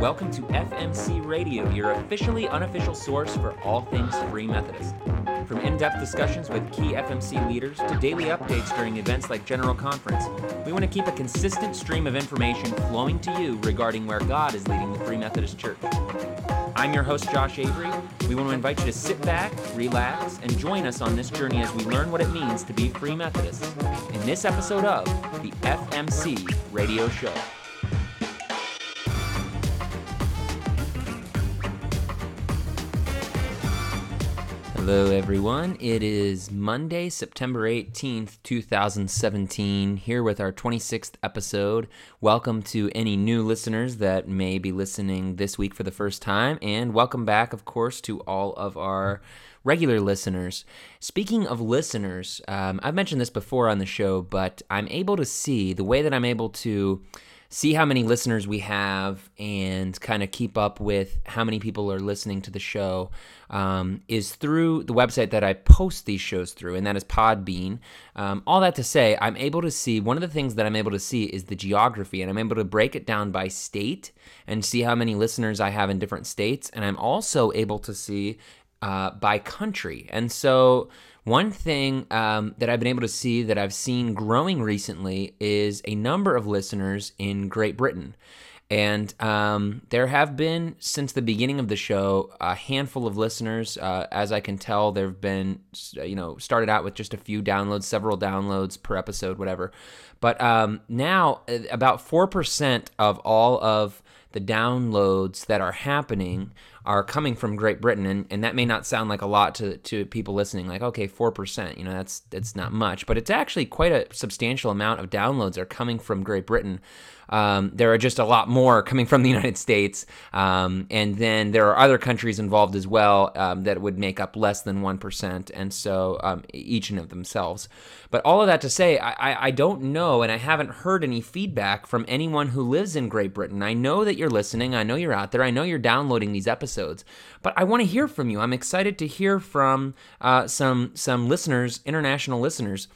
Welcome to FMC Radio, your officially unofficial source for all things Free Methodist. From in depth discussions with key FMC leaders to daily updates during events like General Conference, we want to keep a consistent stream of information flowing to you regarding where God is leading the Free Methodist Church. I'm your host, Josh Avery. We want to invite you to sit back, relax, and join us on this journey as we learn what it means to be Free Methodist in this episode of the FMC Radio Show. Hello, everyone. It is Monday, September 18th, 2017, here with our 26th episode. Welcome to any new listeners that may be listening this week for the first time, and welcome back, of course, to all of our regular listeners. Speaking of listeners, um, I've mentioned this before on the show, but I'm able to see the way that I'm able to see how many listeners we have and kind of keep up with how many people are listening to the show um, is through the website that I post these shows through, and that is Podbean. Um, all that to say, I'm able to see one of the things that I'm able to see is the geography, and I'm able to break it down by state and see how many listeners I have in different states, and I'm also able to see uh, by country. And so one thing um, that I've been able to see that I've seen growing recently is a number of listeners in Great Britain. And um, there have been, since the beginning of the show, a handful of listeners. Uh, as I can tell, there have been, you know, started out with just a few downloads, several downloads per episode, whatever. But um, now, uh, about 4% of all of the downloads that are happening are coming from Great Britain, and, and that may not sound like a lot to, to people listening. Like, okay, four percent, you know, that's that's not much, but it's actually quite a substantial amount of downloads are coming from Great Britain. Um, there are just a lot more coming from the United States, um, and then there are other countries involved as well um, that would make up less than one percent, and so um, each and of themselves. But all of that to say, I, I don't know, and I haven't heard any feedback from anyone who lives in Great Britain. I know that you're listening. I know you're out there. I know you're downloading these episodes, but I want to hear from you. I'm excited to hear from uh, some some listeners, international listeners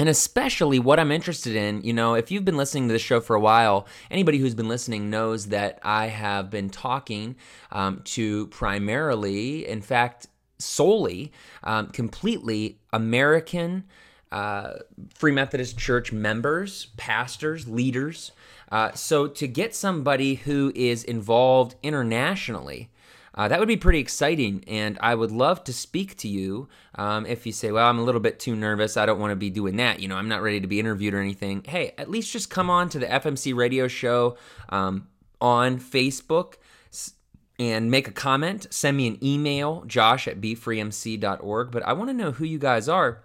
and especially what I'm interested in, you know, if you've been listening to this show for a while, anybody who's been listening knows that I have been talking um, to primarily, in fact, solely, um, completely American uh, Free Methodist Church members, pastors, leaders. Uh, so to get somebody who is involved internationally, uh, that would be pretty exciting, and I would love to speak to you. Um, if you say, "Well, I'm a little bit too nervous. I don't want to be doing that. You know, I'm not ready to be interviewed or anything." Hey, at least just come on to the FMC Radio Show um, on Facebook and make a comment. Send me an email, Josh at befreemc.org. But I want to know who you guys are.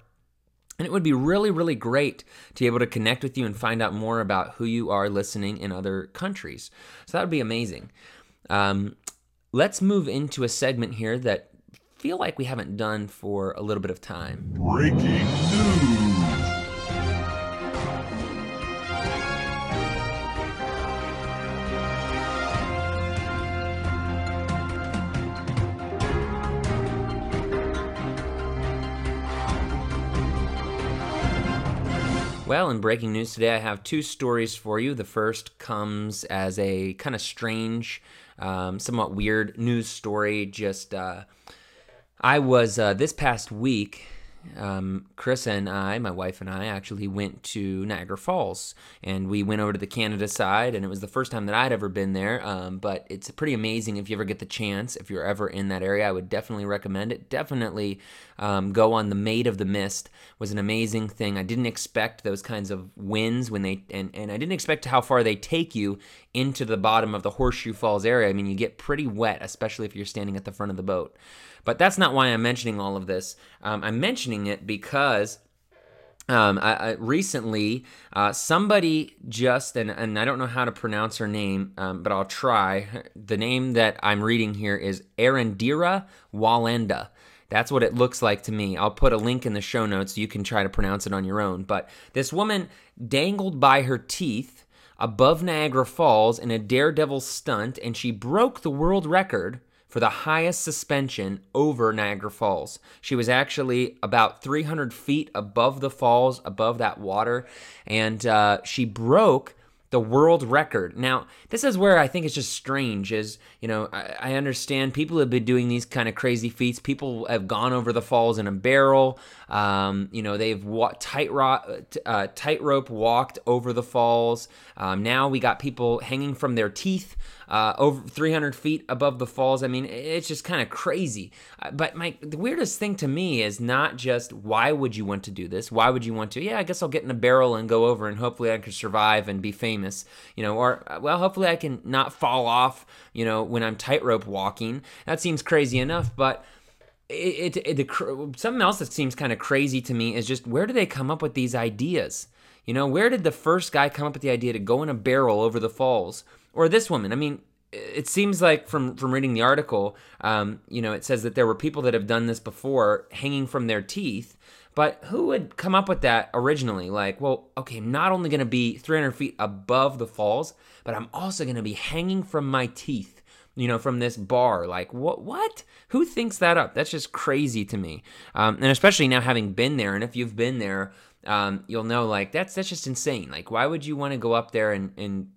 And it would be really, really great to be able to connect with you and find out more about who you are listening in other countries. So that would be amazing. Um, let's move into a segment here that feel like we haven't done for a little bit of time. Breaking news. Well, in breaking news today, I have two stories for you. The first comes as a kind of strange um, somewhat weird news story. Just uh, I was uh, this past week um, Chris and I, my wife and I, actually went to Niagara Falls, and we went over to the Canada side, and it was the first time that I'd ever been there. Um, but it's pretty amazing if you ever get the chance. If you're ever in that area, I would definitely recommend it. Definitely um, go on the Maid of the Mist. was an amazing thing. I didn't expect those kinds of winds when they, and and I didn't expect how far they take you into the bottom of the Horseshoe Falls area. I mean, you get pretty wet, especially if you're standing at the front of the boat. But that's not why I'm mentioning all of this. Um, I'm mentioning it because um, I, I, recently, uh, somebody just, and, and I don't know how to pronounce her name, um, but I'll try. The name that I'm reading here is Arandira Wallenda. That's what it looks like to me. I'll put a link in the show notes so you can try to pronounce it on your own. But this woman dangled by her teeth above Niagara Falls in a daredevil stunt, and she broke the world record for the highest suspension over Niagara Falls. She was actually about 300 feet above the falls, above that water, and uh, she broke the world record. Now, this is where I think it's just strange. Is you know, I, I understand people have been doing these kind of crazy feats. People have gone over the falls in a barrel. Um, you know, they've wa- tight ro- uh, tightrope walked over the falls. Um, now we got people hanging from their teeth uh, over 300 feet above the falls. I mean, it's just kind of crazy. Uh, but my the weirdest thing to me is not just why would you want to do this? Why would you want to? Yeah, I guess I'll get in a barrel and go over, and hopefully I can survive and be famous. You know, or uh, well, hopefully I can not fall off. You know, when I'm tightrope walking. That seems crazy enough, but. It, it, it the, something else that seems kind of crazy to me is just where do they come up with these ideas? You know, where did the first guy come up with the idea to go in a barrel over the falls? or this woman. I mean, it seems like from from reading the article, um, you know, it says that there were people that have done this before, hanging from their teeth. But who would come up with that originally? Like, well, okay, I'm not only to be 300 feet above the falls, but I'm also to be hanging from my teeth, you know, from this bar. Like, what? What? Who thinks that up? That's just crazy to me. Um, and especially now having been there, and if you've been there, um, you'll know like that's that's just insane. Like, why would you want to go up there and and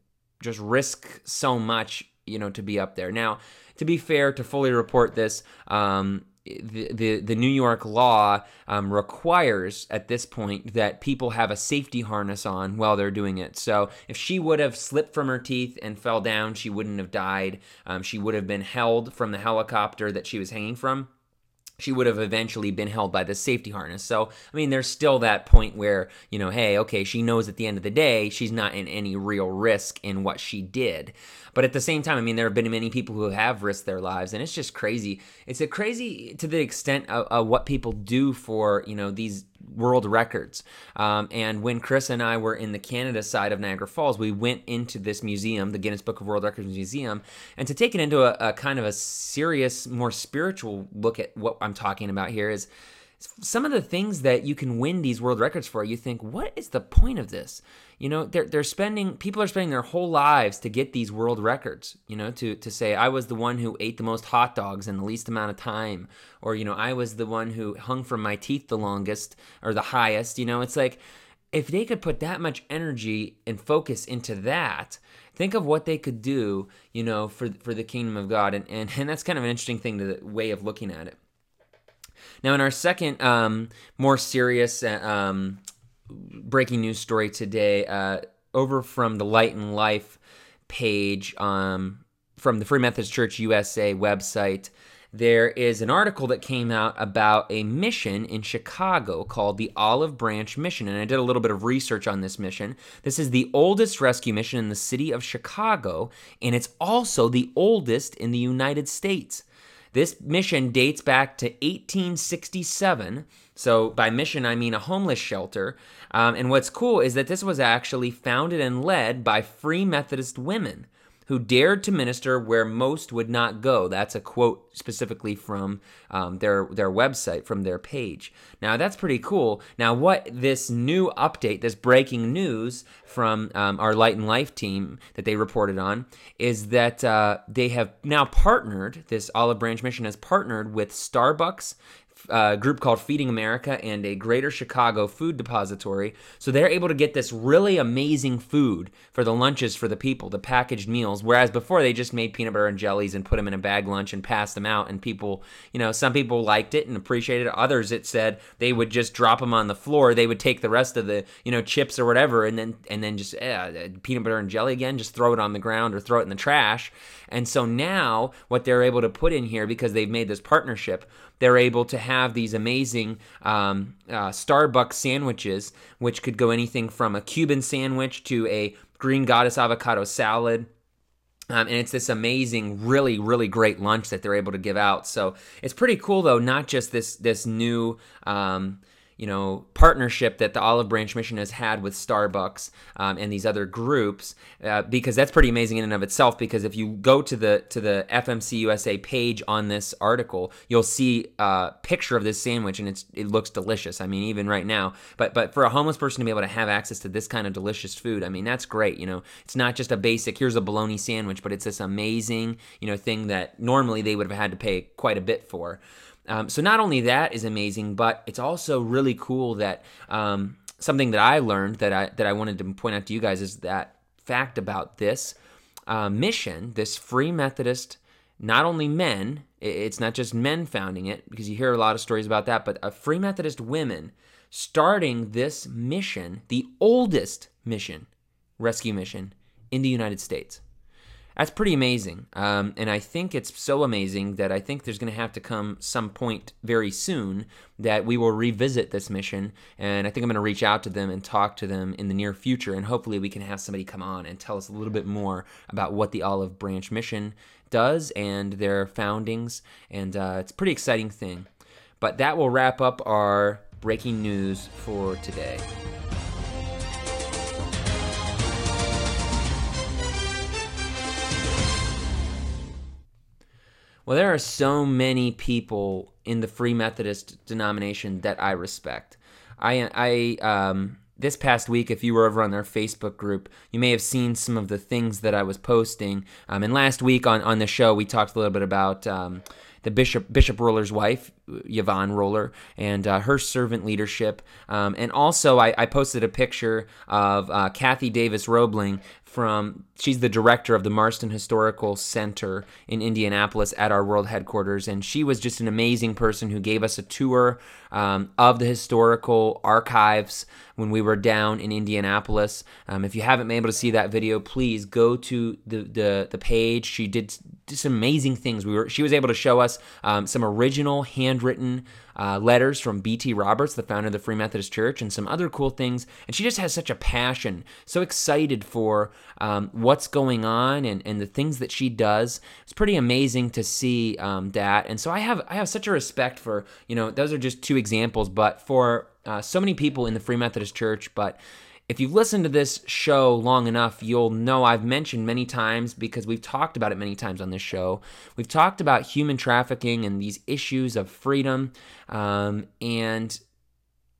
just risk so much, you know, to be up there. Now, to be fair, to fully report this, um, the, the, New York law um, requires at this point that people have a safety harness on while they're doing it. So if she would have slipped from her teeth and fell down, she wouldn't have died. Um, she would have been held from the helicopter that she was hanging from she would have eventually been held by the safety harness. So, I mean, there's still that point where, you know, hey, okay, she knows at the end of the day she's not in any real risk in what she did. But at the same time, I mean, there have been many people who have risked their lives, and it's just crazy. It's a crazy to the extent of, of what people do for, you know, these world records. Um, and when Chris and I were in the Canada side of Niagara Falls, we went into this museum, the Guinness Book of World Records Museum, and to take it into a, a kind of a serious, more spiritual look at what I'm talking about here is some of the things that you can win these world records for, you think, what is the point of this? You know, they're they're spending people are spending their whole lives to get these world records, you know, to to say I was the one who ate the most hot dogs in the least amount of time, or you know, I was the one who hung from my teeth the longest or the highest, you know, it's like if they could put that much energy and focus into that, think of what they could do, you know, for for the kingdom of God. And and, and that's kind of an interesting thing to the way of looking at it. Now, in our second, um, more serious uh, um, breaking news story today, uh, over from the Light and Life page um, from the Free Methodist Church USA website, there is an article that came out about a mission in Chicago called the Olive Branch Mission. And I did a little bit of research on this mission. This is the oldest rescue mission in the city of Chicago, and it's also the oldest in the United States. This mission dates back to 1867. So, by mission, I mean a homeless shelter. Um, and what's cool is that this was actually founded and led by Free Methodist women who dared to minister where most would not go. That's a quote specifically from um, their their website, from their page. Now that's pretty cool. Now what this new update, this breaking news from um, our Light and Life team that they reported on, is that uh, they have now partnered. This Olive Branch Mission has partnered with Starbucks, uh, group called Feeding America and a Greater Chicago Food Depository. So they're able to get this really amazing food for the lunches for the people, the packaged meals. Whereas before they just made peanut butter and jellies and put them in a bag lunch and passed them out. And people, you know, some people liked it and appreciated it. Others, it said they would just drop them on the floor. They would take the rest of the, you know, chips or whatever, and then and then just eh, peanut butter and jelly again, just throw it on the ground or throw it in the trash. And so now what they're able to put in here because they've made this partnership they're able to have these amazing um, uh, Starbucks sandwiches, which could go anything from a Cuban sandwich to a green goddess avocado salad. Um, and it's this amazing, really, really great lunch that they're able to give out. So it's pretty cool, though. Not just this this new um, you know partnership that the Olive Branch Mission has had with Starbucks um, and these other groups, uh, because that's pretty amazing in and of itself. Because if you go to the to the FMC USA page on this article, you'll see a picture of this sandwich, and it's it looks delicious. I mean, even right now, but but for a homeless person to be able to have access to this kind of delicious food, I mean, that's great. You know, it's not just a basic here's a bologna sandwich, but it's this amazing you know thing that normally they would have had to pay quite a bit for. Um, so not only that is amazing, but it's also really cool that um, something that I learned that I that I wanted to point out to you guys is that fact about this uh, mission, this Free Methodist, not only men, it's not just men founding it, because you hear a lot of stories about that, but a Free Methodist women starting this mission, the oldest mission, rescue mission in the United States. That's pretty amazing. Um, and I think it's so amazing that I think there's going to have to come some point very soon that we will revisit this mission. And I think I'm going to reach out to them and talk to them in the near future. And hopefully we can have somebody come on and tell us a little bit more about what the Olive Branch mission does and their foundings. And uh, it's a pretty exciting thing. But that will wrap up our breaking news for today. Well, there are so many people in the Free Methodist denomination that I respect. I, I, um, this past week, if you were over on their Facebook group, you may have seen some of the things that I was posting. Um, and last week on, on the show, we talked a little bit about um, the Bishop Bishop Roller's wife, Yvonne Roller, and uh, her servant leadership. Um, and also, I, I, posted a picture of uh, Kathy Davis Roebling from she's the director of the Marston Historical Center in Indianapolis at our world headquarters, and she was just an amazing person who gave us a tour um, of the historical archives when we were down in Indianapolis. Um, if you haven't been able to see that video, please go to the the, the page. She did, some amazing things. We were she was able to show us um, some original handwritten uh, letters from B.T. Roberts, the founder of the Free Methodist Church, and some other cool things. And she just has such a passion, so excited for um, what's going on and, and the things that she does. It's pretty amazing to see um, that. And so I have I have such a respect for you know those are just two examples, but for uh, so many people in the Free Methodist Church, but if you've listened to this show long enough, you'll know I've mentioned many times because we've talked about it many times on this show. We've talked about human trafficking and these issues of freedom. Um, and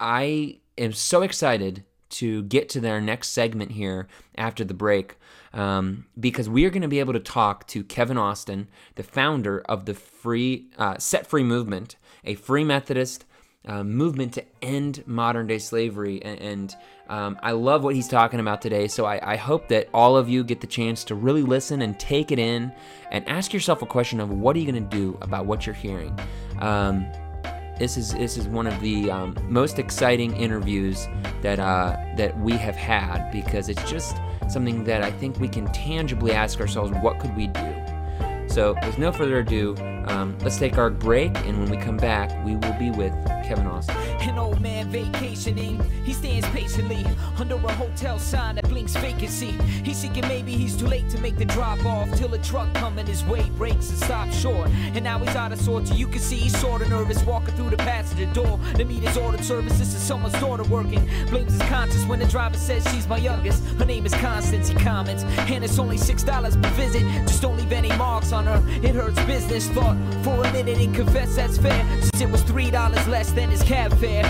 I am so excited to get to their next segment here after the break um, because we are going to be able to talk to Kevin Austin, the founder of the Free uh, Set Free Movement, a Free Methodist uh, movement to end modern day slavery. And, and um, I love what he's talking about today. So I, I, hope that all of you get the chance to really listen and take it in and ask yourself a question of what are you going to do about what you're hearing. Um, this is this is one of the um, most exciting interviews that uh, that we have had because it's just something that I think we can tangibly ask ourselves: What could we do? So, with no further ado, um, let's take our break, and when we come back, we will be with Kevin Austin. An old man vacationing, he stands patiently under a hotel sign that blinks vacancy. He's thinking maybe he's too late to make the drop off till a truck coming his way brakes and stops short. And now he's out of sorts, you can see he's sorta nervous walking through the passenger door. The meet his ordered service, this is someone's daughter working. Blames his conscience when the driver says she's my youngest. Her name is Constance, he comments, and it's only six dollars per visit. Just don't leave any marks on her. It hurts business thought for a minute and confess that's fair. Since it was three dollars less than his cab fare.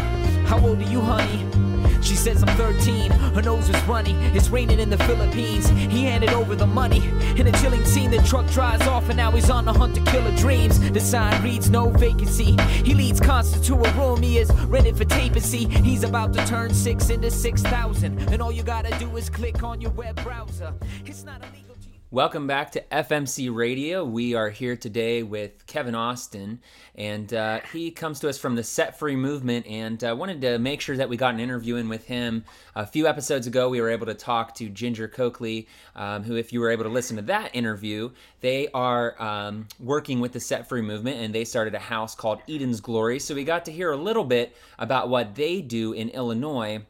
How old are you, honey? She says I'm 13, her nose is runny. It's raining in the Philippines. He handed over the money. In a chilling scene, the truck drives off, and now he's on the hunt to kill her dreams. The sign reads no vacancy. He leads Constance to a room he is rented for tapancy. He's about to turn six into 6,000, and all you gotta do is click on your web browser. It's not illegal. Welcome back to FMC Radio. We are here today with Kevin Austin, and uh, he comes to us from the Set Free Movement. And uh, wanted to make sure that we got an interview in with him. A few episodes ago, we were able to talk to Ginger Coakley, um, who, if you were able to listen to that interview, they are um, working with the Set Free Movement, and they started a house called Eden's Glory. So we got to hear a little bit about what they do in Illinois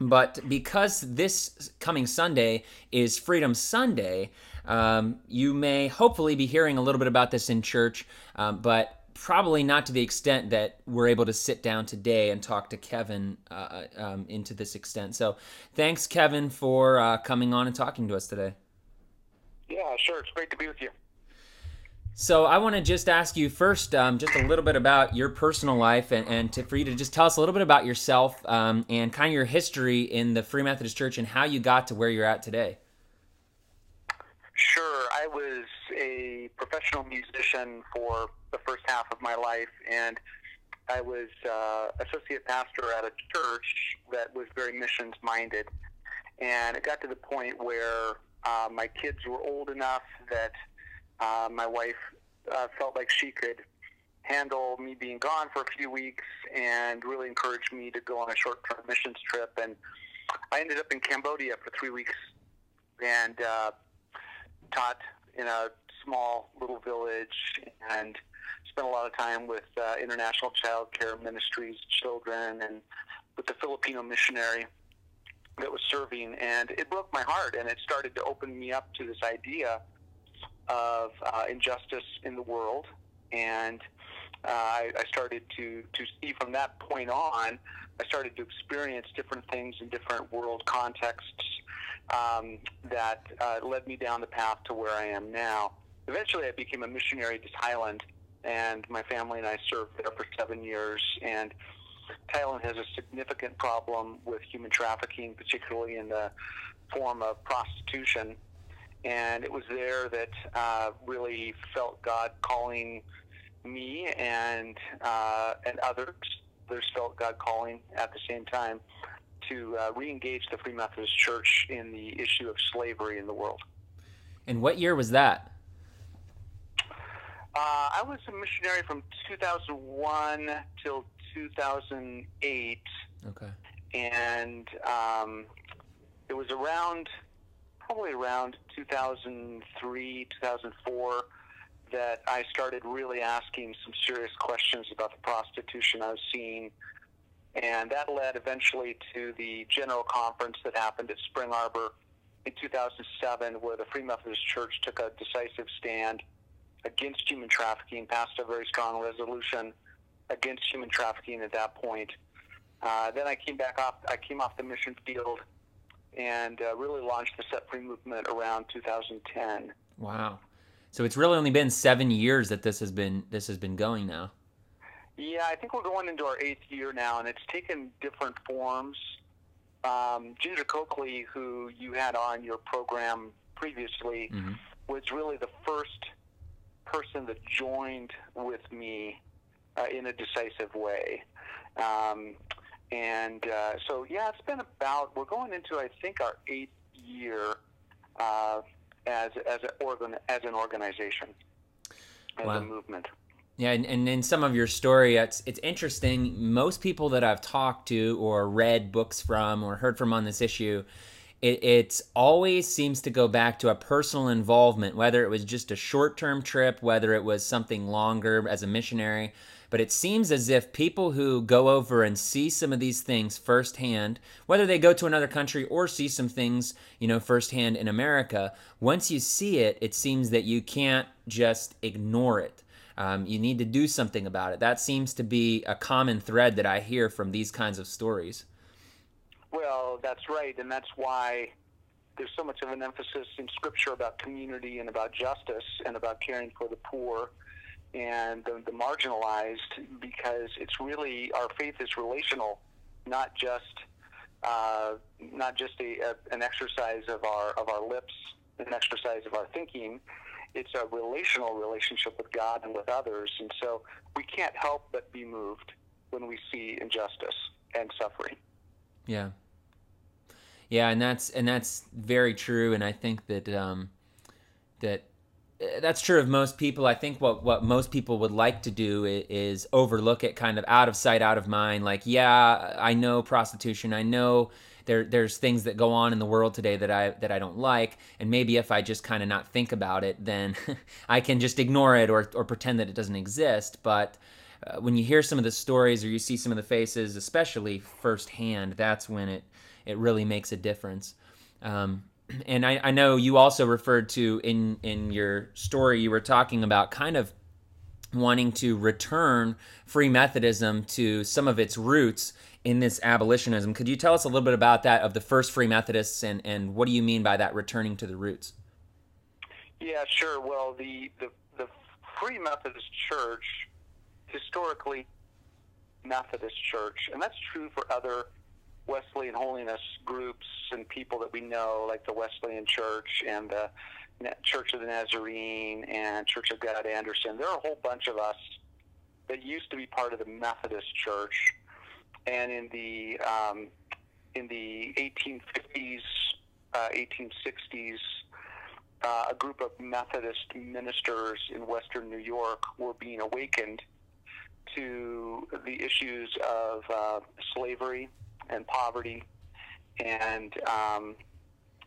but because this coming Sunday is Freedom Sunday, um, you may hopefully be hearing a little bit about this in church, um, but probably not to the extent that we're able to sit down today and talk to Kevin uh, um, into this extent. So, thanks, Kevin, for uh, coming on and talking to us today. Yeah, sure. It's great to be with you. So I want to just ask you first, um, just a little bit about your personal life, and, and to, for you to just tell us a little bit about yourself um, and kind of your history in the Free Methodist Church and how you got to where you're at today. Sure, I was a professional musician for the first half of my life, and I was uh, associate pastor at a church that was very missions minded. And it got to the point where uh, my kids were old enough that uh, my wife uh, felt like she could handle me being gone for a few weeks and really encouraged me to go on a short-term missions trip. And I ended up in Cambodia for three weeks and uh, taught in a small little village and spent a lot of time with uh, International Child Care Ministries children and with the Filipino missionary that was serving. And it broke my heart and it started to open me up to this idea of uh, injustice in the world. And uh, I, I started to, to see from that point on, I started to experience different things in different world contexts um, that uh, led me down the path to where I am now. Eventually, I became a missionary to Thailand, and my family and I served there for seven years. And Thailand has a significant problem with human trafficking, particularly in the form of prostitution. And it was there that uh, really felt God calling me and uh, and others. Others felt God calling at the same time to uh, re-engage the Free Methodist Church in the issue of slavery in the world. And what year was that? Uh, I was a missionary from 2001 till 2008. Okay. And um, it was around, probably around 2003, 2004, that I started really asking some serious questions about the prostitution I was seeing. And that led eventually to the general conference that happened at Spring Arbor in 2007, where the Free Methodist Church took a decisive stand against human trafficking, passed a very strong resolution against human trafficking at that point. Uh, then I came back off. I came off the mission field and uh, really launched the Set Free movement around 2010. Wow. So it's really only been seven years that this has been this has been going now. Yeah, I think we're going into our eighth year now, and it's taken different forms. Um, Ginger Coakley, who you had on your program previously, Mm-hmm. was really the first person that joined with me uh, in a decisive way. Um, and uh, so, yeah, it's been about, we're going into, I think, our eighth year uh, as, as, an organ, as an organization, as Wow. a movement. Yeah, and, and in some of your story, it's it's interesting. Most people that I've talked to or read books from or heard from on this issue, it it's always seems to go back to a personal involvement, whether it was just a short term trip, whether it was something longer as a missionary. But it seems as if people who go over and see some of these things firsthand, whether they go to another country or see some things, you know, firsthand in America, once you see it, it seems that you can't just ignore it. Um, you need to do something about it. That seems to be a common thread that I hear from these kinds of stories. Well, that's right, and that's why there's so much of an emphasis in Scripture about community and about justice and about caring for the poor and the, the marginalized, because it's really our faith is relational, not just uh, not just a, a, an exercise of our of our lips, an exercise of our thinking. It's a relational relationship with God and with others, and so we can't help but be moved when we see injustice and suffering. Yeah. Yeah, and that's and that's very true. And I think that um, that that's true of most people. I think what what most people would like to do is, is overlook it, kind of out of sight, out of mind. Like, yeah, I know prostitution. I know there there's things that go on in the world today that I that I don't like, and maybe if I just kind of not think about it, then I can just ignore it or or pretend that it doesn't exist. But uh, when you hear some of the stories or you see some of the faces, especially firsthand, that's when it it really makes a difference. Um, and I, I know you also referred to in in your story you were talking about kind of wanting to return free methodism to some of its roots in this abolitionism could you tell us a little bit about that of the first free methodists and and what do you mean by that returning to the roots Yeah, sure. Well, the, the, the Free Methodist Church, historically Methodist Church, and that's true for other Wesleyan holiness groups and people that we know, like the Wesleyan Church and the Church of the Nazarene and Church of God Anderson. There are a whole bunch of us that used to be part of the Methodist Church, and in the um, in the 1850s, uh, 1860s, uh, a group of Methodist ministers in Western New York were being awakened to the issues of uh, slavery and poverty, and um,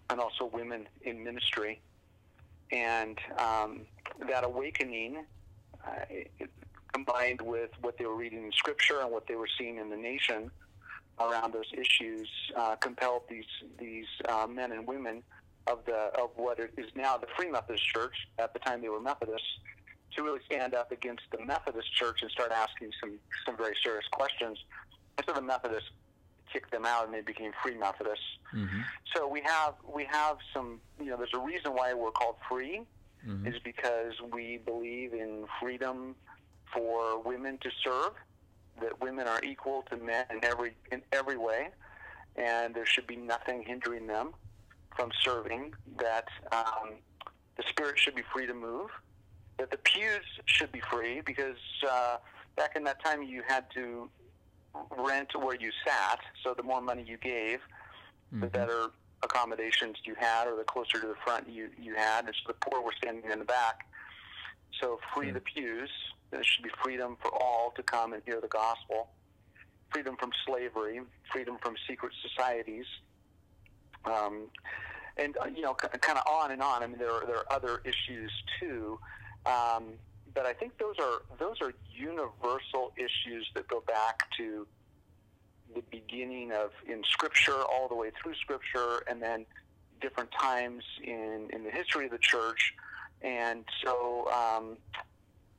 and also women in ministry, and um, that awakening. Uh, combined with what they were reading in scripture and what they were seeing in the nation around those issues, uh, compelled these these uh, men and women of the of what is now the Free Methodist Church at the time they were Methodists to really stand up against the Methodist Church and start asking some some very serious questions. And so the Methodists kicked them out and they became Free Methodists. Mm-hmm. So we have we have some you know there's a reason why we're called free mm-hmm. is because we believe in freedom for women to serve, that women are equal to men in every in every way, and there should be nothing hindering them from serving. That um, the spirit should be free to move. That the pews should be free because uh, back in that time you had to rent where you sat. So the more money you gave, mm-hmm. the better accommodations you had, or the closer to the front you you had. And so the poor were standing in the back. So free mm-hmm. the pews there should be freedom for all to come and hear the gospel, freedom from slavery, freedom from secret societies, um, and uh, you know, c- kind of on and on. I mean, there are, there are other issues too, um, but I think those are those are universal issues that go back to the beginning of in Scripture, all the way through Scripture, and then different times in in the history of the church. And so, um,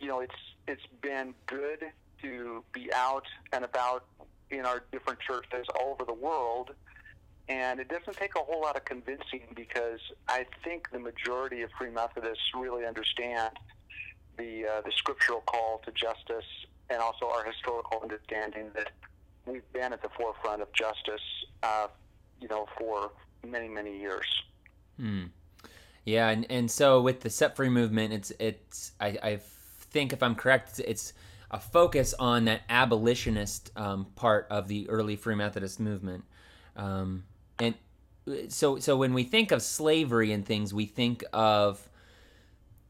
you know, it's it's been good to be out and about in our different churches all over the world. And it doesn't take a whole lot of convincing because I think the majority of Free Methodists really understand the uh, the scriptural call to justice and also our historical understanding that we've been at the forefront of justice, uh, you know, for many many years. Hmm. Yeah, and, and so with the set free movement, it's it's I, I've think, if I'm correct, it's a focus on that abolitionist um, part of the early Free Methodist movement. Um, and so, so when we think of slavery and things, we think of,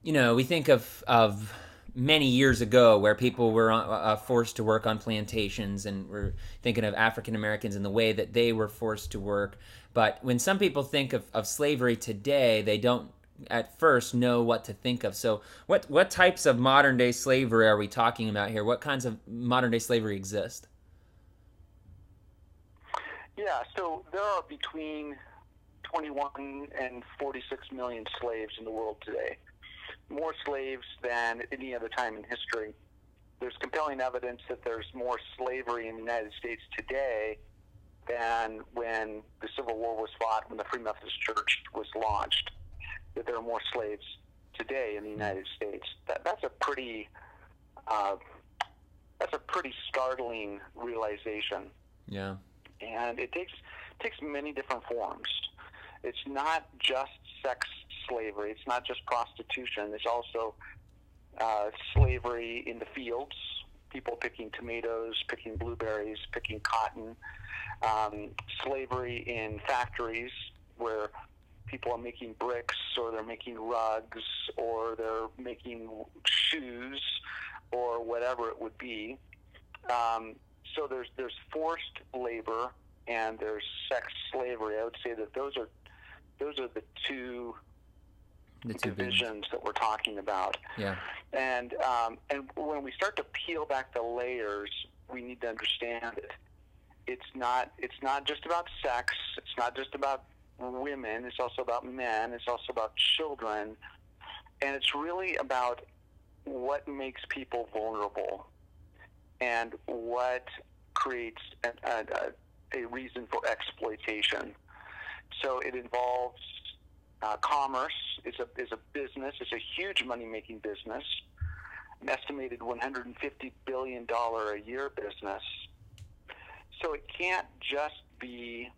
you know, we think of of many years ago where people were uh, uh forced to work on plantations, and we're thinking of African Americans and the way that they were forced to work. But when some people think of, of slavery today, they don't at first know what to think of. So, what what types of modern day slavery are we talking about here? What kinds of modern day slavery exist? Yeah, so there are between 21 and 46 million slaves in the world today. More slaves than any other time in history. There's compelling evidence that there's more slavery in the United States today than when the Civil War was fought, when the Free Methodist Church was launched that there are more slaves today in the United States. That, that's a pretty uh, that's a pretty startling realization. Yeah, and it takes takes many different forms. It's not just sex slavery. It's not just prostitution. It's also uh, slavery in the fields. People picking tomatoes, picking blueberries, picking cotton. Um, slavery in factories where people are making bricks or they're making rugs or they're making shoes or whatever it would be. Um, so there's there's forced labor and there's sex slavery. I would say that those are those are the two the two divisions that we're talking about. Yeah. And um, and when we start to peel back the layers, we need to understand it. It's not it's not just about sex. It's not just about women, it's also about men, it's also about children, and it's really about what makes people vulnerable and what creates a, a, a reason for exploitation. So it involves uh, commerce. is a, it's a business. It's a huge money-making business, an estimated 150 billion dollar a year business. So it can't just be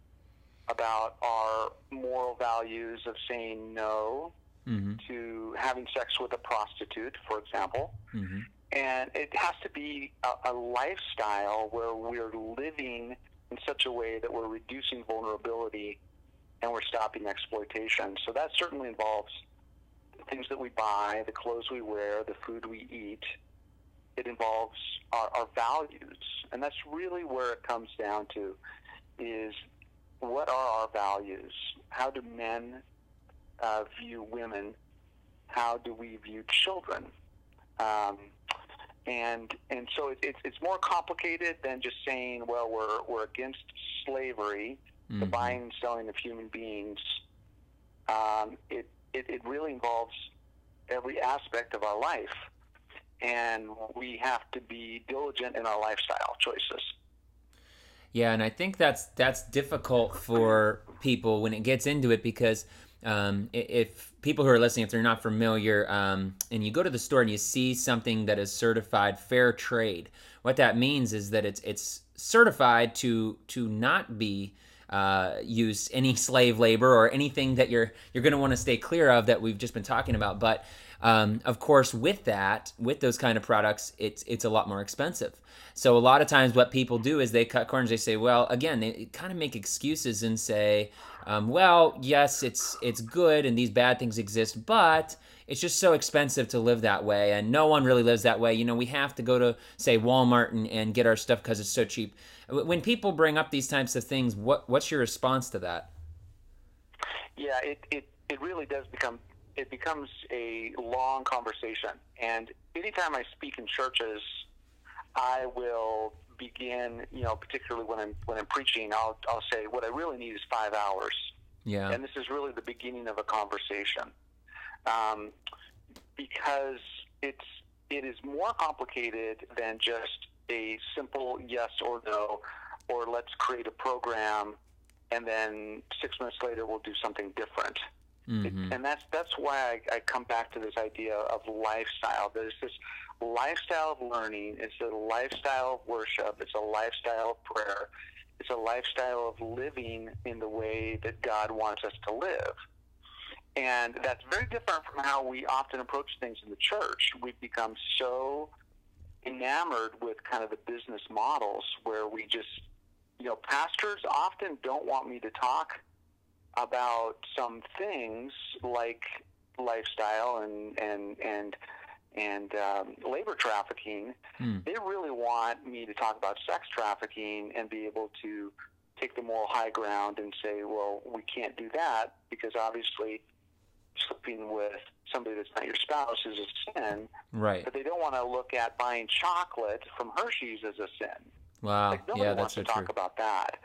about our moral values of saying no mm-hmm. to having sex with a prostitute, for example. Mm-hmm. And it has to be a, a lifestyle where we're living in such a way that we're reducing vulnerability and we're stopping exploitation. So that certainly involves the things that we buy, the clothes we wear, the food we eat. It involves our, our values, and that's really where it comes down to is what are our values? How do men uh, view women? How do we view children? Um, and and so it, it's it's more complicated than just saying, well, we're we're against slavery, the Mhm. buying and selling of human beings. Um, it, it it really involves every aspect of our life, and we have to be diligent in our lifestyle choices. Yeah, and I think that's that's difficult for people when it gets into it because um, if people who are listening, if they're not familiar, um, and you go to the store and you see something that is certified fair trade, what that means is that it's it's certified to to not be uh, use any slave labor or anything that you're you're going to want to stay clear of that we've just been talking about. But um, of course, with that, with those kind of products, it's it's a lot more expensive. So a lot of times, what people do is they cut corners. They say, well, again, they kind of make excuses and say, um, well, yes, it's it's good and these bad things exist, but it's just so expensive to live that way, and no one really lives that way. You know, we have to go to say Walmart and, and get our stuff because it's so cheap. When people bring up these types of things, what what's your response to that? Yeah, it, it, it really does become it becomes a long conversation. And anytime I speak in churches, I will begin, you know, particularly when I'm when I'm preaching, I'll I'll say what I really need is five hours, Yeah. and this is really the beginning of a conversation, um, because it's it is more complicated than just a simple yes or no, or let's create a program, and then six months later we'll do something different. hmm And that's that's why I, I come back to this idea of lifestyle. There's this lifestyle of learning. It's a lifestyle of worship. It's a lifestyle of prayer. It's a lifestyle of living in the way that God wants us to live. And that's very different from how we often approach things in the church. We've become so enamored with kind of the business models where we just, you know, pastors often don't want me to talk about some things like lifestyle and and and and um, labor trafficking. Hmm. They really want me to talk about sex trafficking and be able to take the moral high ground and say, well, we can't do that because obviously sleeping with somebody that's not your spouse is a sin. Right. But they don't want to look at buying chocolate from Hershey's as a sin. Wow. Like nobody Yeah, wants that's to talk about that,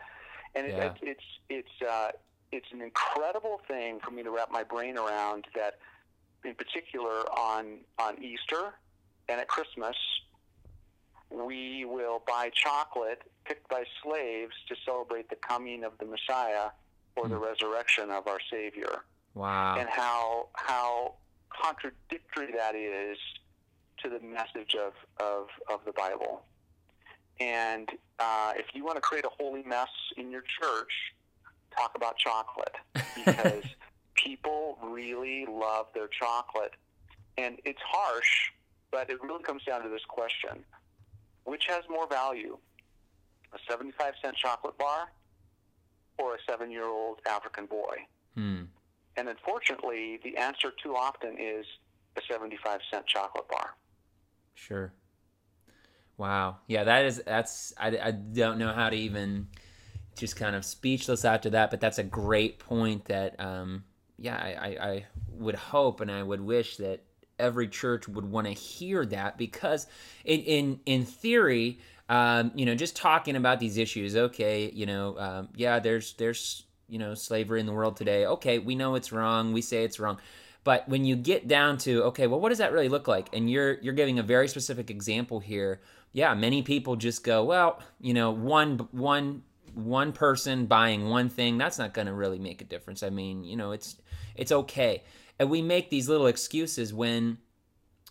and it, Yeah. it, it's it's uh, it's an incredible thing for me to wrap my brain around. That, in particular, on on Easter and at Christmas, we will buy chocolate picked by slaves to celebrate the coming of the Messiah or the resurrection of our Savior, Wow. and how how contradictory that is to the message of of, of the Bible. And uh, if you want to create a holy mess in your church, talk about chocolate because people really love their chocolate. And it's harsh, but it really comes down to this question which has more value, a 75 cent chocolate bar or a seven year old African boy? Hmm. And unfortunately, the answer too often is a 75 cent chocolate bar. Sure. Wow. Yeah, that is that's I, I don't know how to even just kind of speechless after that, but that's a great point that um yeah, I, I, I would hope and I would wish that every church would want to hear that because in in, in theory, um, you know, just talking about these issues, okay, you know, um, yeah, there's there's you know slavery in the world today. Okay, we know it's wrong. We say it's wrong. But when you get down to okay, well, what does that really look like? And you're you're giving a very specific example here. Yeah, many people just go, well, you know, one one one person buying one thing, that's not going to really make a difference. I mean, you know, it's it's okay. And we make these little excuses when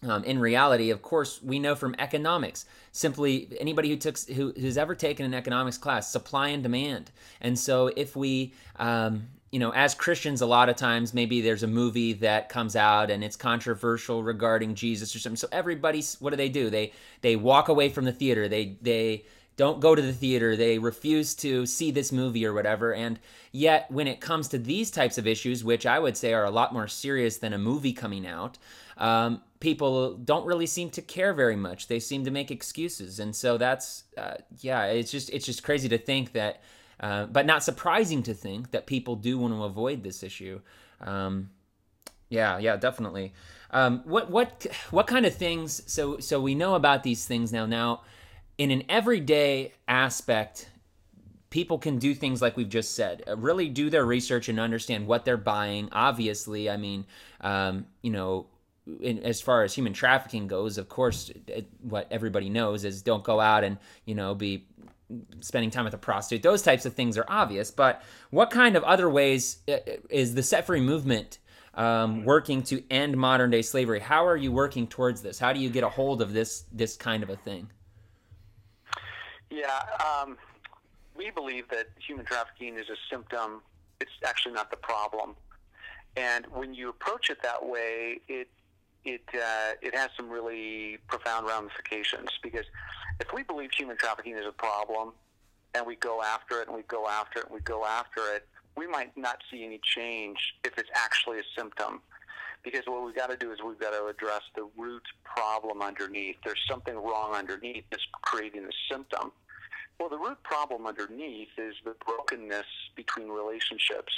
um, in reality, of course, we know from economics. Simply, anybody who took who, who's ever taken an economics class, supply and demand. And so, if we, um, you know, as Christians, a lot of times maybe there's a movie that comes out and it's controversial regarding Jesus or something. So everybody's what do they do? They they walk away from the theater. They they don't go to the theater. They refuse to see this movie or whatever. And yet, when it comes to these types of issues, which I would say are a lot more serious than a movie coming out, um, people don't really seem to care very much. They seem to make excuses, and so that's uh, yeah. It's just it's just crazy to think that, uh, but not surprising to think that people do want to avoid this issue. Um, yeah, yeah, definitely. Um, what what what kind of things? So so we know about these things now. Now, in an everyday aspect, people can do things like we've just said. Uh, really do their research and understand what they're buying. Obviously, I mean, um, you know. In, as far as human trafficking goes, of course, it, what everybody knows is don't go out and you know be spending time with a prostitute. Those types of things are obvious. But what kind of other ways uh, is the set free movement um, working to end modern day slavery. How are you working towards this? How do you get a hold of this this kind of a thing? Yeah, um, we believe that human trafficking is a symptom. It's actually not the problem. And when you approach it that way, it it uh, it has some really profound ramifications. Because if we believe human trafficking is a problem, and we go after it, and we go after it, and we go after it, we might not see any change if it's actually a symptom. Because what we've got to do is we've got to address the root problem underneath. There's something wrong underneath that's creating the symptom. Well, the root problem underneath is the brokenness between relationships.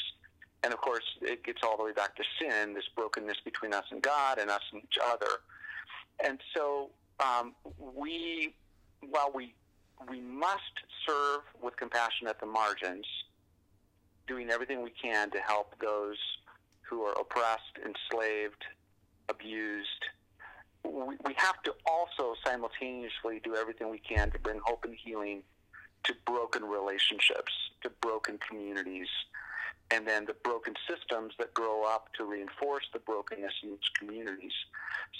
And of course, it gets all the way back to sin, this brokenness between us and God and us and each other. And so um, we, while we, we must serve with compassion at the margins, doing everything we can to help those who are oppressed, enslaved, abused. We, we have to also simultaneously do everything we can to bring hope and healing to broken relationships, to broken communities, and then the broken systems that grow up to reinforce the brokenness in these communities.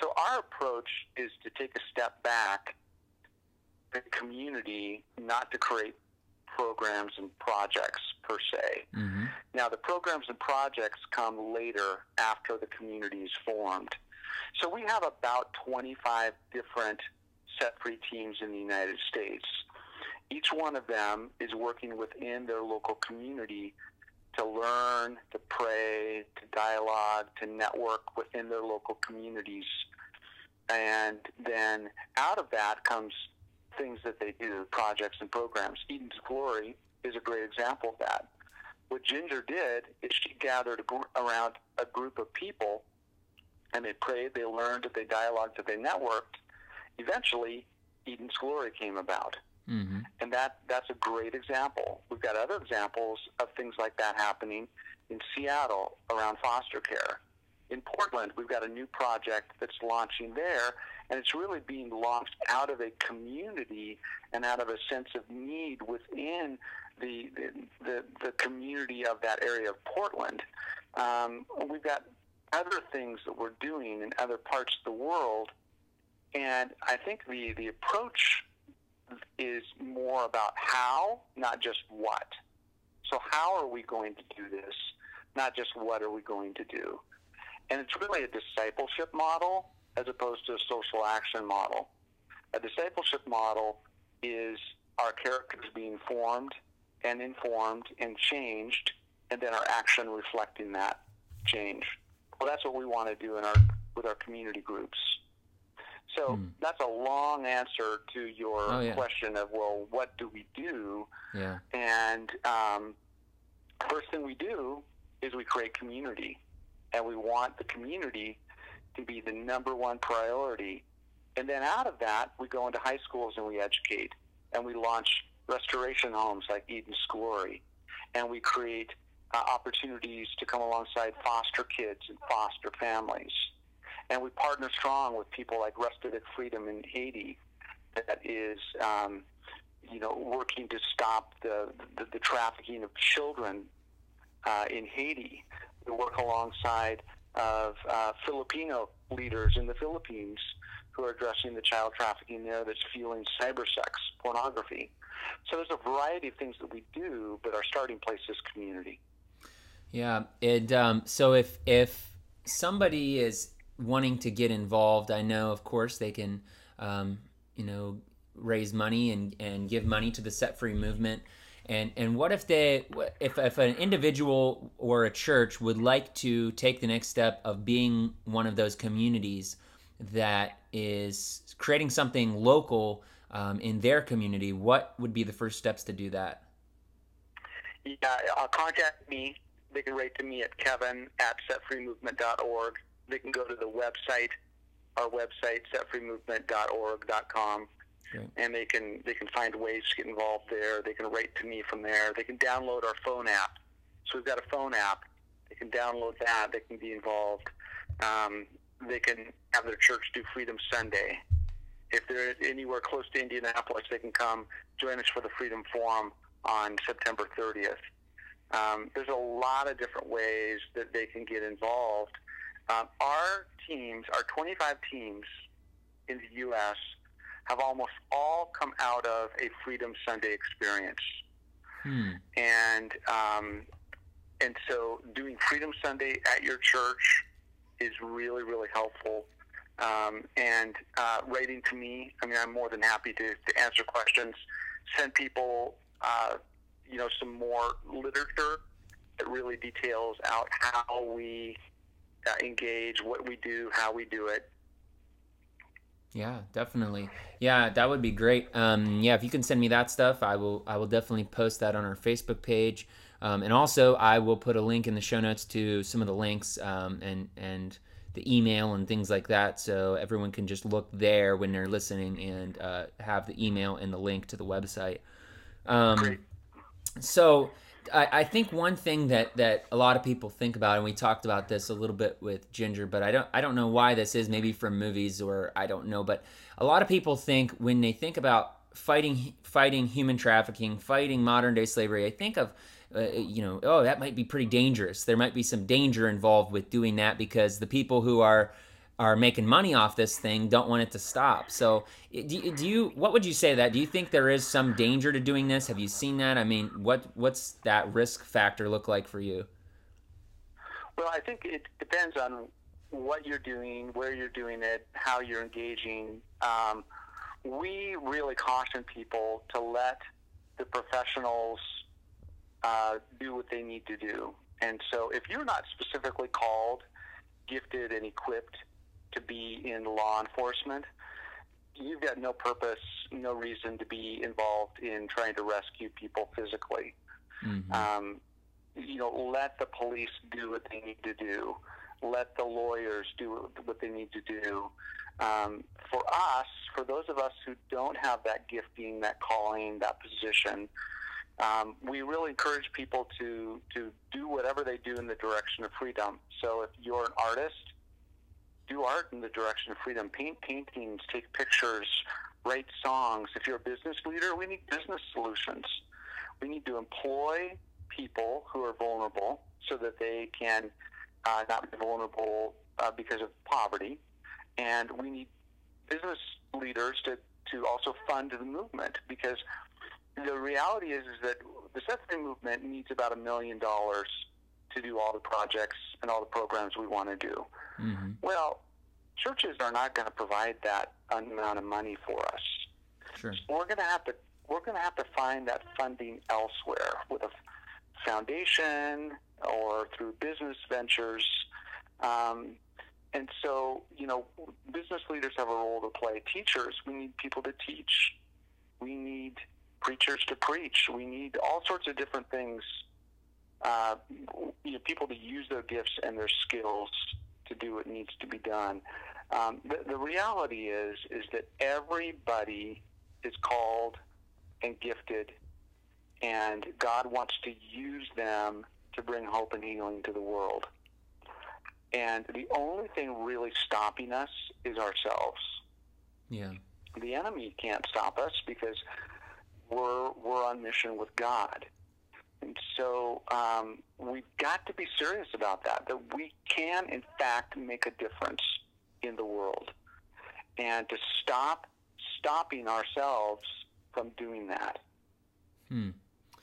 So our approach is to take a step back the community, not to create programs and projects per se. Mm-hmm. Now, the programs and projects come later after the community is formed. So we have about 25 different set free teams in the United States. Each one of them is working within their local community to learn, to pray, to dialogue, to network within their local communities. And then out of that comes things that they do, projects and programs. Eden's Glory is a great example of that. What Ginger did is she gathered around a group of people and they prayed, they learned, they dialogued, they networked. Eventually, Eden's Glory came about. Mm-hmm. And that, that's a great example. We've got other examples of things like that happening in Seattle around foster care. In Portland, we've got a new project that's launching there and it's really being launched out of a community and out of a sense of need within the the, the, community of that area of Portland. Um, we've got other things that we're doing in other parts of the world, and I think the the approach is more about how, not just what. So how are we going to do this? Not just what are we going to do? And it's really a discipleship model as opposed to a social action model. A discipleship model is our characters being formed and informed and changed, and then our action reflecting that change. Well, that's what we want to do in our with our community groups. So hmm. that's a long answer to your oh, yeah. question of well, what do we do? Yeah. And um, first thing we do is we create community, and we want the community to be the number one priority. And then out of that, we go into high schools and we educate, and we launch restoration homes like Eden's Glory, and we create uh, opportunities to come alongside foster kids and foster families. And we partner strong with people like Restorative Freedom in Haiti, that is, um, you know, working to stop the, the, the trafficking of children uh, in Haiti. We work alongside of uh, Filipino leaders in the Philippines who are addressing the child trafficking there that's fueling cybersex pornography. So there's a variety of things that we do, but our starting place is community. Yeah, and um, so if if somebody is wanting to get involved, I know, of course, they can, um, you know, raise money and, and give money to the Set Free movement. And and what if they if if an individual or a church would like to take the next step of being one of those communities that is creating something local um, in their community, what would be the first steps to do that? Yeah, uh, contact me. They can write to me at kevin at setfreemovement.org. They can go to the website, our website, setfreemovement.org.com, and they can they can find ways to get involved there. They can write to me from there. They can download our phone app. So we've got a phone app. They can download that. They can be involved. Um, they can have their church do Freedom Sunday. If they're anywhere close to Indianapolis, they can come join us for the Freedom Forum on September 30th. Um, there's a lot of different ways that they can get involved. Um, our teams, our 25 teams in the U.S., have almost all come out of a Freedom Sunday experience. Hmm. And um, and so doing Freedom Sunday at your church is really, really helpful. Um, and uh, writing to me, I mean, I'm more than happy to, to answer questions, send people, uh, you know, some more literature that really details out how we engage, what we do, how we do it. Yeah, definitely. Yeah, that would be great. Um, yeah, if you can send me that stuff, I will. I will definitely post that on our Facebook page, um, and also I will put a link in the show notes to some of the links um, and and the email and things like that, so everyone can just look there when they're listening and uh, have the email and the link to the website. Um, great. So I, I think one thing that that a lot of people think about, and we talked about this a little bit with Ginger, but I don't I don't know why this is. Maybe from movies or I don't know, but a lot of people think when they think about fighting fighting human trafficking, fighting modern day slavery, I think of uh, you know, oh, that might be pretty dangerous. There might be some danger involved with doing that because the people who are are making money off this thing don't want it to stop. So, do, do you what would you say that? Do you think there is some danger to doing this? Have you seen that? I mean, what what's that risk factor look like for you? Well, I think it depends on what you're doing, where you're doing it, how you're engaging. Um, we really caution people to let the professionals uh, do what they need to do. And so, if you're not specifically called, gifted, and equipped to be in law enforcement, you've got no purpose, no reason to be involved in trying to rescue people physically. Mm-hmm. Um, you know, let the police do what they need to do. Let the lawyers do what they need to do. Um, for us, for those of us who don't have that gifting, that calling, that position, um, we really encourage people to to do whatever they do in the direction of freedom. So if you're an artist, do art in the direction of freedom. Paint paintings, take pictures, write songs. If you're a business leader, we need business solutions. We need to employ people who are vulnerable so that they can uh, not be vulnerable uh, because of poverty. And we need business leaders to, to also fund the movement because the reality is, is that the Free movement needs about a million dollars to do all the projects and all the programs we want to do. Mm-hmm. Well, churches are not going to provide that amount of money for us. Sure. So we're going to have to we're going to have to find that funding elsewhere with a foundation or through business ventures. Um, and so, you know, business leaders have a role to play. Teachers, we need people to teach. We need preachers to preach. We need all sorts of different things uh, you know, people to use their gifts and their skills to do what needs to be done. Um, the, the reality is is that everybody is called and gifted, and God wants to use them to bring hope and healing to the world. And the only thing really stopping us is ourselves. Yeah. The enemy can't stop us because we're we're on mission with God. And so um, we've got to be serious about that, that we can, in fact, make a difference in the world. And to stop stopping ourselves from doing that. Hmm.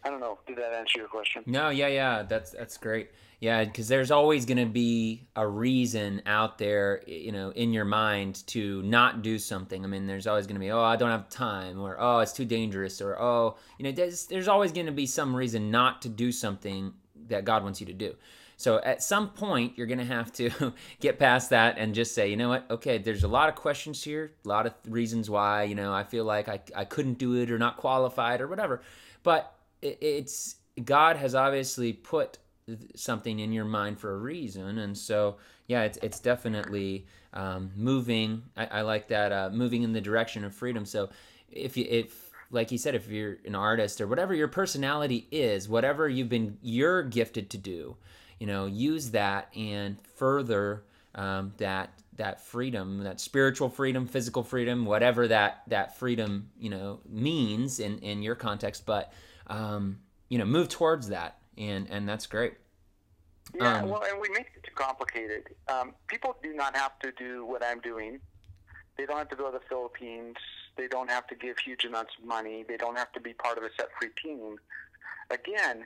I don't know. Did that answer your question? No, yeah, yeah. That's that's great. Yeah, because there's always going to be a reason out there, you know, in your mind to not do something. I mean, there's always going to be, oh, I don't have time, or oh, it's too dangerous, or oh, you know, there's, there's always going to be some reason not to do something that God wants you to do. So at some point, you're going to have to get past that and just say, you know what? Okay, there's a lot of questions here, a lot of reasons why, you know, I feel like I, I couldn't do it or not qualified or whatever. But it, it's God has obviously put something in your mind for a reason. And so, yeah, it's, it's definitely um, moving. I, I, like that, uh, moving in the direction of freedom. So if you, if, like you said, if you're an artist or whatever your personality is, whatever you've been, you're gifted to do, you know, use that and further um, that that freedom, that spiritual freedom, physical freedom, whatever that that freedom you know means in in your context. But um, you know, move towards that and and that's great. Yeah, um, well, and we make it too complicated. Um, people do not have to do what I'm doing. They don't have to go to the Philippines. They don't have to give huge amounts of money. They don't have to be part of a set-free team. Again,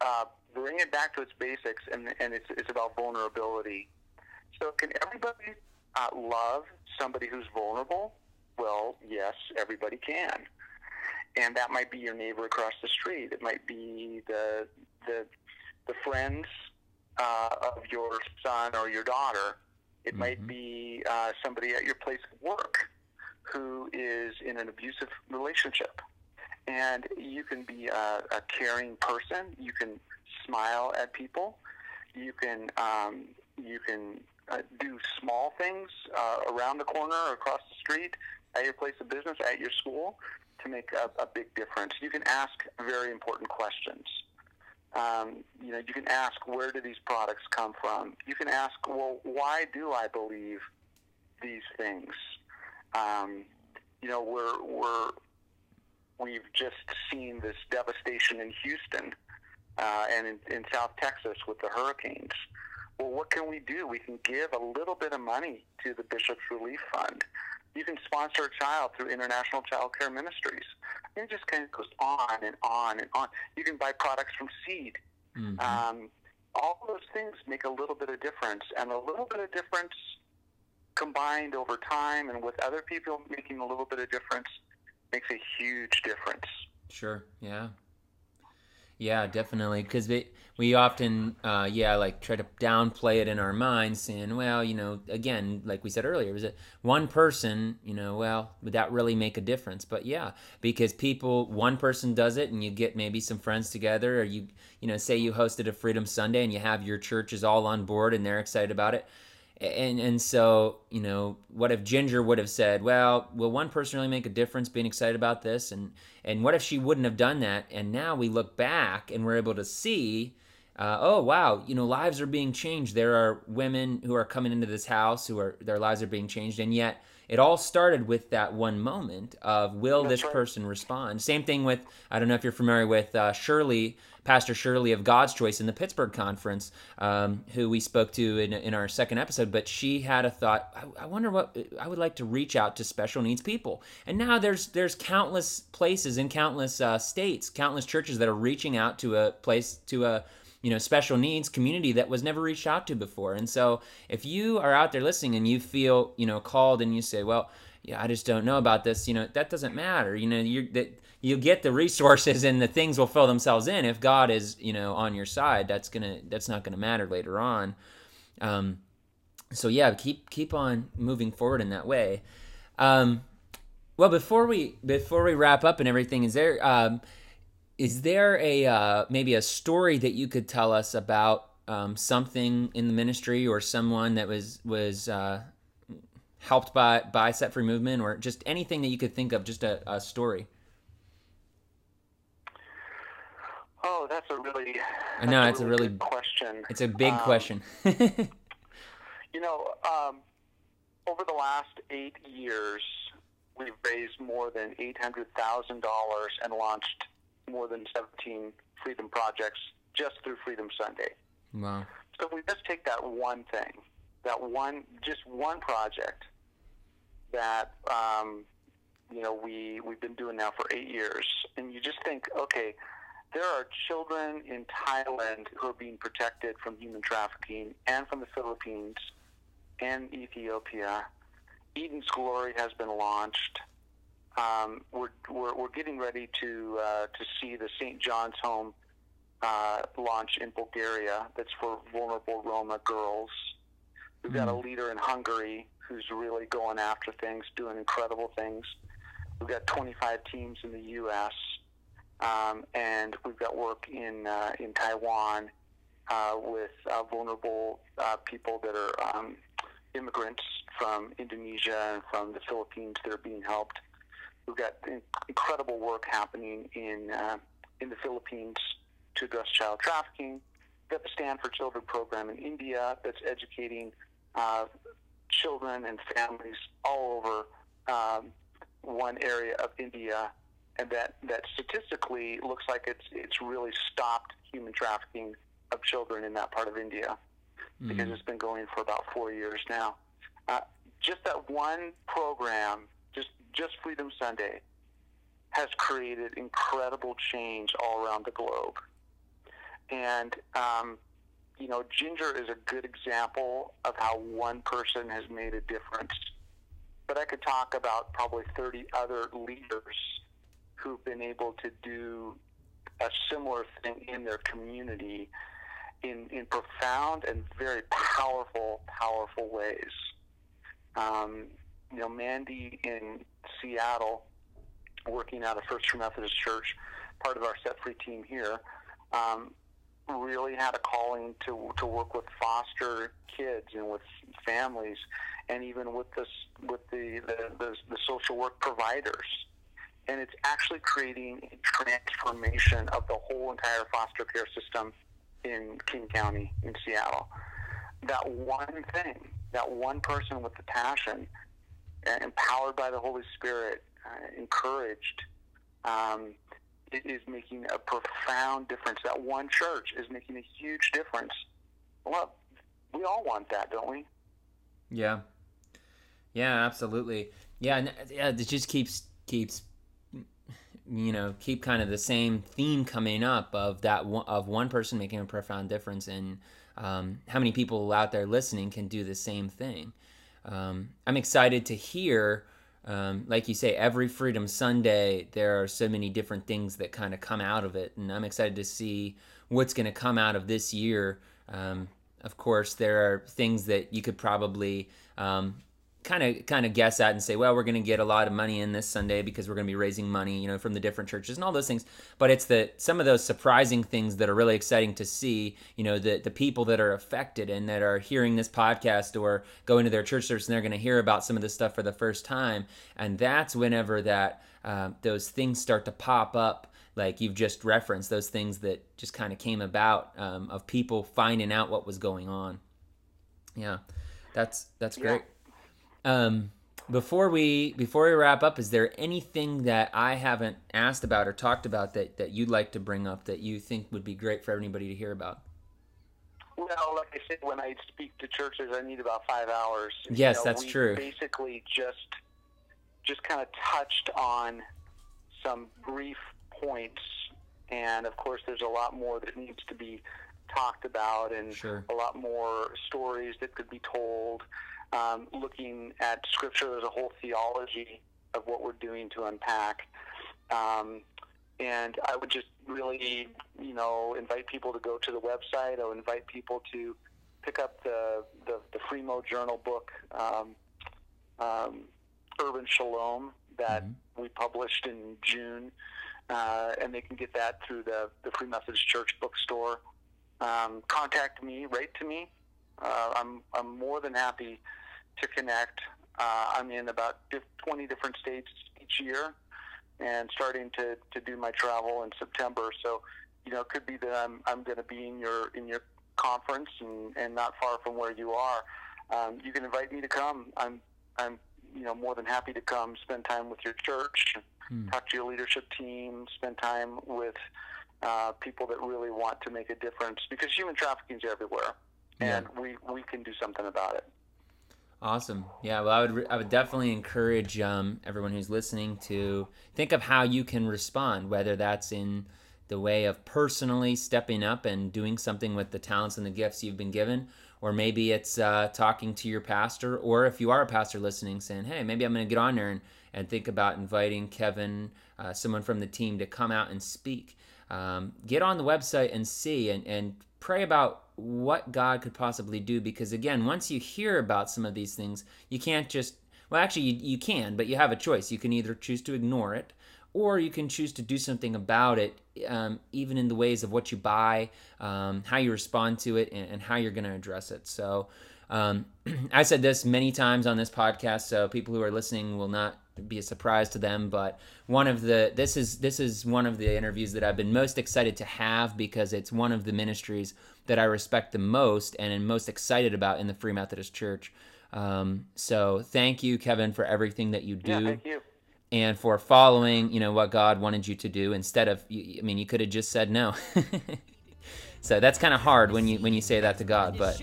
uh, bring it back to its basics, and, and it's, it's about vulnerability. So, can everybody uh, love somebody who's vulnerable? Well, yes, everybody can and that might be your neighbor across the street. It might be the the the friends uh, of your son or your daughter. It mm-hmm. might be uh, somebody at your place of work who is in an abusive relationship. And you can be a, a caring person. You can smile at people. You can um, you can uh, do small things uh, around the corner or across the street at your place of business, at your school, to make a, a big difference. You can ask very important questions. Um, you know, you can ask where do these products come from. You can ask, well, why do I believe these things? Um, you know, we're we're we've just seen this devastation in Houston uh, and in, in South Texas with the hurricanes. Well, what can we do? We can give a little bit of money to the Bishop's Relief Fund. You can sponsor a child through International Child Care Ministries. And it just kind of goes on and on and on. You can buy products from Seed. Mm-hmm. Um, all those things make a little bit of difference, and a little bit of difference combined over time and with other people making a little bit of difference makes a huge difference. Sure. Yeah. Yeah, definitely. Because we often, uh, yeah, like try to downplay it in our minds, saying, well, you know, again, like we said earlier, was it one person, you know, well, would that really make a difference? But yeah, because people, one person does it, and you get maybe some friends together, or you, you know, say you hosted a Freedom Sunday, and you have your churches all on board, and they're excited about it and and so you know what if ginger would have said well will one person really make a difference being excited about this? And and what if she wouldn't have done that? And now we look back and we're able to see uh, oh wow you know lives are being changed. There are women who are coming into this house who are their lives are being changed. And yet it all started with that one moment of will That's this right. person respond? Same thing with i don't know if you're familiar with uh, shirley Pastor Shirley of God's Choice in the Pittsburgh conference, um, who we spoke to in, in our second episode. But she had a thought. I, I, wonder what I would like to reach out to special needs people. And now there's there's countless places in countless uh, states, countless churches that are reaching out to a place to a you know special needs community that was never reached out to before. And so if you are out there listening and you feel you know called and you say, well yeah, I just don't know about this. You know, that doesn't matter. You know, you that you get the resources and the things will fill themselves in. If God is, you know, on your side, that's gonna that's not gonna matter later on. Um, so yeah, keep keep on moving forward in that way. Um, well, before we before we wrap up and everything, is there um, is there a uh, maybe a story that you could tell us about um, something in the ministry or someone that was was uh, helped by by set free movement or just anything that you could think of just a, a story? Oh that's a really i know it's a really, really question. it's a big um, question. You know um, over the last eight years we've raised more than $800000 and launched more than 17 freedom projects just through freedom sunday. Wow. So if we just take that one thing that one just one project that um, you know we we've been doing now for eight years, and you just think, okay, there are children in Thailand who are being protected from human trafficking, and from the Philippines and Ethiopia. Eden's Glory has been launched. Um, we're, we're, we're getting ready to uh, to see the St. John's Home uh, launch in Bulgaria. That's for vulnerable Roma girls. We've got a leader in Hungary who's really going after things, doing incredible things. We've got 25 teams in the U.S. Um, and we've got work in uh, in Taiwan uh, with uh, vulnerable uh, people that are um, immigrants from Indonesia and from the Philippines that are being helped. We've got in- incredible work happening in uh, in the Philippines to address child trafficking. We've got the Stand for Children program in India that's educating uh, children and families all over um, one area of India, and that, that statistically looks like it's it's really stopped human trafficking of children in that part of India because it's been going for about four years now. Uh, just that one program, just just Freedom Sunday, has created incredible change all around the globe. And um, you know, Ginger is a good example of how one person has made a difference. But I could talk about probably 30 other leaders who've been able to do a similar thing in their community in, in profound and very powerful, powerful ways. Um, you know, Mandy in Seattle, working out of First Free Methodist Church, part of our Set Free team here, um, really had a calling to to work with foster kids and with families, and even with this with the the, the, the social work providers. And it's actually creating a transformation of the whole entire foster care system in King County in Seattle. That one thing, that one person with the passion, uh, empowered by the Holy Spirit, uh, encouraged, um, it is making a profound difference. That one church is making a huge difference. Well, we all want that, don't we? Yeah. Yeah, absolutely. Yeah, yeah, it just keeps keeps you know keep kind of the same theme coming up of that one, of one person making a profound difference and um, how many people out there listening can do the same thing. Um, I'm excited to hear, um, like you say, every Freedom Sunday there are so many different things that kind of come out of it, and I'm excited to see what's going to come out of this year. Um, of course, there are things that you could probably kind of kind of guess at and say, well, we're going to get a lot of money in this Sunday because we're going to be raising money, you know, from the different churches and all those things. But it's the some of those surprising things that are really exciting to see. You know, the the people that are affected and that are hearing this podcast or going to their church service and they're going to hear about some of this stuff for the first time, and that's whenever that uh, those things start to pop up. Like you've just referenced those things that just kind of came about um, of people finding out what was going on. Yeah, that's that's great. Um, before we before we wrap up, is there anything that I haven't asked about or talked about that that you'd like to bring up that you think would be great for everybody to hear about? Well, like I said, when I speak to churches, I need about five hours. Yes, You know, that's true. Basically, just just kind of touched on some brief points, and of course, there's a lot more that needs to be talked about, and Sure. a lot more stories that could be told. Um, looking at Scripture, there's a whole theology of what we're doing to unpack. Um, and I would just really, you know, invite people to go to the website. I would invite people to pick up the the, the Fremo Journal book, um, um, Urban Shalom, that we published in June, uh, and they can get that through the the Free Methodist Church bookstore. Um, contact me, write to me. Uh, I'm I'm more than happy to connect. Uh, I'm in about 20 different states each year and starting to, to do my travel in September. So, you know, it could be that I'm, I'm going to be in your in your conference and, and not far from where you are. Um, you can invite me to come. I'm I'm you know more than happy to come spend time with your church, talk to your leadership team, spend time with uh, people that really want to make a difference because human trafficking is everywhere, and we, we can do something about it. Awesome. Yeah. Well, I would re- I would definitely encourage um, everyone who's listening to think of how you can respond, whether that's in the way of personally stepping up and doing something with the talents and the gifts you've been given. Or maybe it's uh, talking to your pastor, or if you are a pastor listening, saying, hey, maybe I'm going to get on there and, and think about inviting Kevin, uh, someone from the team, to come out and speak. Um, get on the website and see and, and pray about what God could possibly do because again, once you hear about some of these things, you can't just well actually you, you can, but you have a choice. You can either choose to ignore it or you can choose to do something about it, um, even in the ways of what you buy, um, how you respond to it, and, and how you're going to address it. So, um, I said this many times on this podcast, so people who are listening will not be a surprise to them. But one of the this is this is one of the interviews that I've been most excited to have because it's one of the ministries that I respect the most and am most excited about in the Free Methodist Church. Um, so thank you, Kevin, for everything that you do. Yeah, thank you. And for following, you know, what God wanted you to do instead of, I mean, you could have just said no. so that's kind of hard when you when you say that to God, but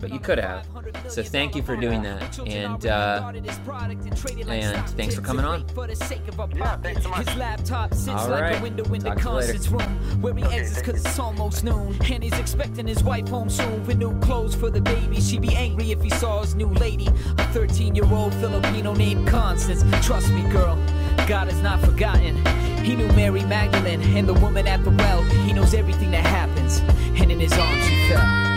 but you could have. So thank you for doing that, and uh, and thanks for coming on. All in Talk to later. concerts room where he exits cause it's almost noon. And he's expecting his wife home soon with new clothes for the baby. She'd be angry if he saw his new lady, a 13 year old Filipino named Constance. Trust me, girl, God is not forgotten. He knew Mary Magdalene and the woman at the well. He knows everything that happens, and in his arms she fell.